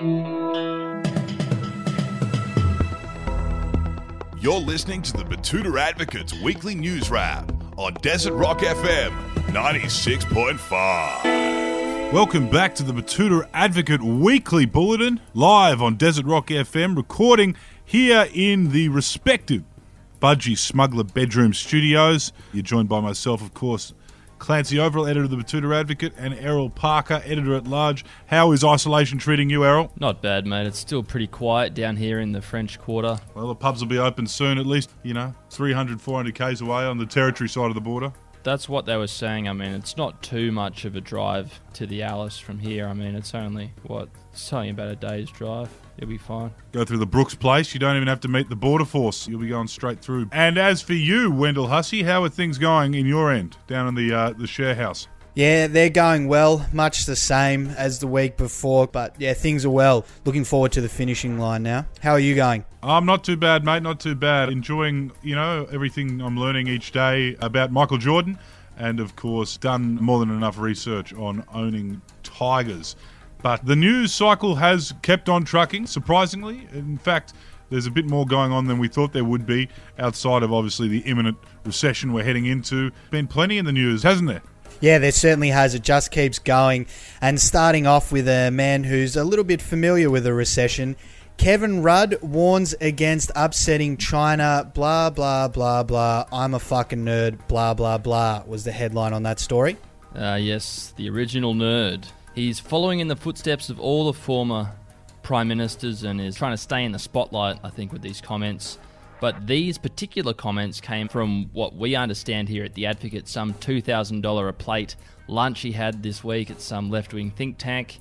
You're listening to the Betoota Advocates Weekly News Wrap on Desert Rock FM 96.5. Welcome back to the Betoota Advocate Weekly Bulletin, live on Desert Rock FM, recording here in the respective Budgie Smuggler Bedroom Studios. You're joined by myself, of course, Clancy Overell, editor of the Betoota Advocate, and Errol Parker, editor at large. How is isolation treating you, Errol? Not bad, mate. It's still pretty quiet down here in the French Quarter. Well, the pubs will be open soon, at least, you know, 300, 400 k's away on the territory side of the border. That's what they were saying. I mean, it's not too much of a drive to the Alice from here. I mean, it's only, what, it's only about a day's drive. You'll be fine. Go through the Brooks place. You don't even have to meet the border force. You'll be going straight through. And as for you, Wendell Hussey, how are things going in your end down in the uh, the share house? Yeah, they're going well, much the same as the week before. But yeah, things are well. Looking forward to the finishing line now. How are you going? I'm not too bad, mate. Not too bad. Enjoying, you know, everything I'm learning each day about Michael Jordan, and of course, done more than enough research on owning tigers. But the news cycle has kept on trucking, surprisingly. In fact, there's a bit more going on than we thought there would be outside of obviously the imminent recession we're heading into. Been plenty in the news, hasn't there? Yeah, there certainly has. It just keeps going. And starting off with a man who's a little bit familiar with a recession. Kevin Rudd warns against upsetting China, blah, blah, blah, blah. I'm a fucking nerd, blah, blah, blah, was the headline on that story. Uh, yes, the original nerd. He's following in the footsteps of all the former prime ministers and is trying to stay in the spotlight, I think, with these comments. But these particular comments came from what we understand here at The Advocate some $2,000 a plate lunch he had this week at some left wing think tank.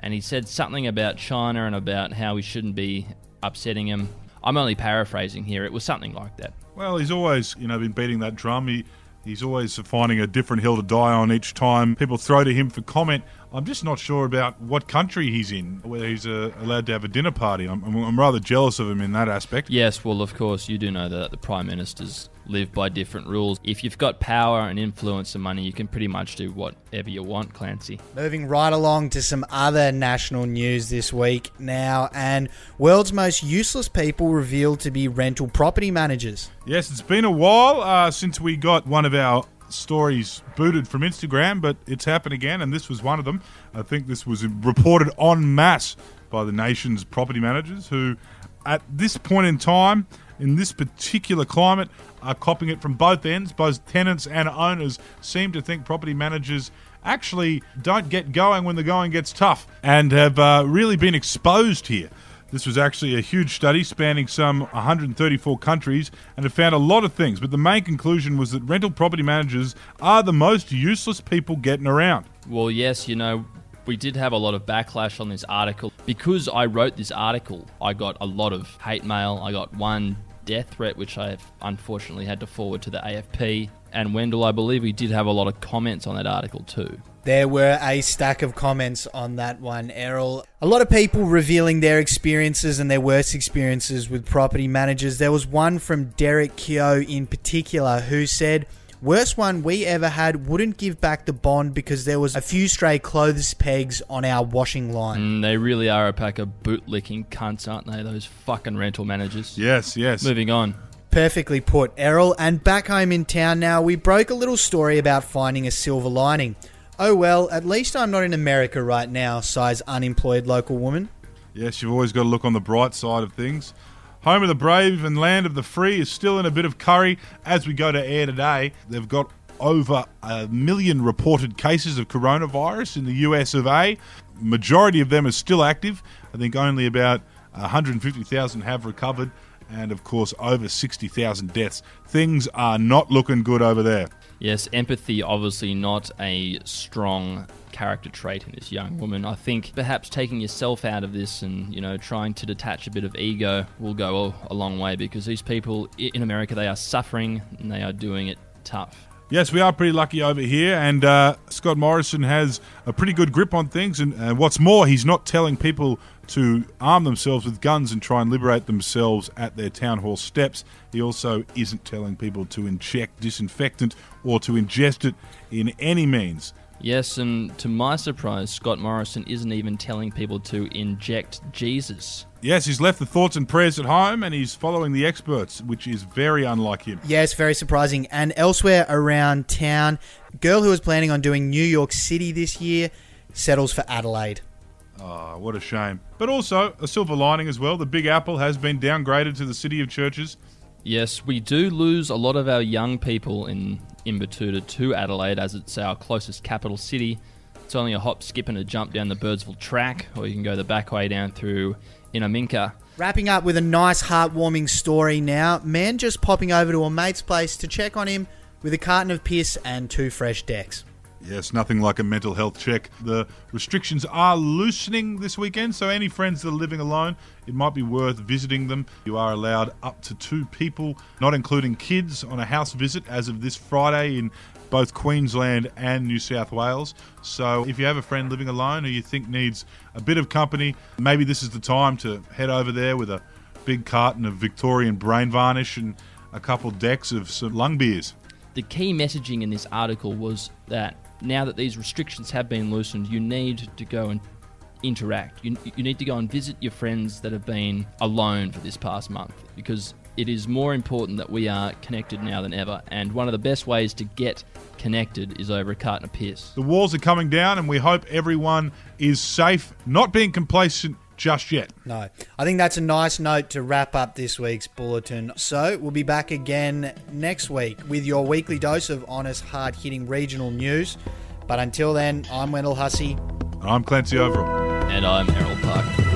And he said something about China and about how we shouldn't be upsetting him. I'm only paraphrasing here. It was something like that. Well, he's always, you know, been beating that drum. He, he's always finding a different hill to die on each time people throw to him for comment. I'm just not sure about what country he's in, whether he's uh, allowed to have a dinner party. I'm, I'm, I'm rather jealous of him in that aspect. Yes, well, of course, you do know that the prime ministers live by different rules. If you've got power and influence and money, you can pretty much do whatever you want, Clancy. Moving right along to some other national news this week now, and world's most useless people revealed to be rental property managers. Yes, it's been a while uh, since we got one of our stories booted from Instagram, but it's happened again, and this was one of them. I think this was reported en masse by the nation's property managers who, at this point in time, in this particular climate, are copping it from both ends. Both tenants and owners seem to think property managers actually don't get going when the going gets tough and have uh, really been exposed here. This was actually a huge study spanning some 134 countries and it found a lot of things, but the main conclusion was that rental property managers are the most useless people getting around. Well, yes, you know, we did have a lot of backlash on this article. Because I wrote this article, I got a lot of hate mail. I got one death threat, which I've unfortunately had to forward to the AFP. And Wendell, I believe we did have a lot of comments on that article too. There were a stack of comments on that one, Errol. A lot of people revealing their experiences and their worst experiences with property managers. There was one from Derek Keogh in particular who said, Worst one we ever had wouldn't give back the bond because there was a few stray clothes pegs on our washing line. Mm, they really are a pack of bootlicking cunts, aren't they? Those fucking rental managers. Yes, yes. Moving on. Perfectly put, Errol. And back home in town now, we broke a little story about finding a silver lining. Oh well, at least I'm not in America right now, sighs unemployed local woman. Yes, you've always got to look on the bright side of things. Home of the brave and land of the free is still in a bit of curry as we go to air today. They've got over a million reported cases of coronavirus in the US of A. Majority of them are still active. I think only about 150,000 have recovered, and of course, over 60,000 deaths. Things are not looking good over there. Yes, empathy obviously not a strong character trait in this young woman. I think perhaps taking yourself out of this and, you know, trying to detach a bit of ego will go a, long way because these people in America, they are suffering and they are doing it tough. Yes, we are pretty lucky over here, and uh, Scott Morrison has a pretty good grip on things. And uh, what's more, he's not telling people to arm themselves with guns and try and liberate themselves at their town hall steps. He also isn't telling people to inject disinfectant or to ingest it in any means. Yes, and to my surprise, Scott Morrison isn't even telling people to inject Jesus. Yes, he's left the thoughts and prayers at home and he's following the experts, which is very unlike him. Yes, very surprising. And elsewhere around town, girl who was planning on doing New York City this year settles for Adelaide. Ah, what a shame. But also, a silver lining as well. The Big Apple has been downgraded to the City of Churches. Yes, we do lose a lot of our young people in in Betoota to Adelaide as it's our closest capital city. It's only a hop, skip, and a jump down the Birdsville track, or you can go the back way down through Innamincka. Wrapping up with a nice, heartwarming story now. Man just popping over to a mate's place to check on him with a carton of piss and two fresh decks. Yes, nothing like a mental health check. The restrictions are loosening this weekend, so any friends that are living alone, it might be worth visiting them. You are allowed up to two people, not including kids, on a house visit as of this Friday in both Queensland and New South Wales. So if you have a friend living alone who you think needs a bit of company, maybe this is the time to head over there with a big carton of Victorian brain varnish and a couple decks of some lung beers. The key messaging in this article was that now that these restrictions have been loosened, you need to go and interact. You, you need to go and visit your friends that have been alone for this past month because it is more important that we are connected now than ever. And one of the best ways to get connected is over a carton of piss. The walls are coming down, and we hope everyone is safe, not being complacent just yet. No. I think that's a nice note to wrap up this week's bulletin. So we'll be back again next week with your weekly dose of honest, hard hitting regional news. But until then, I'm Wendell Hussey. I'm Clancy Overell. And I'm Errol Parker.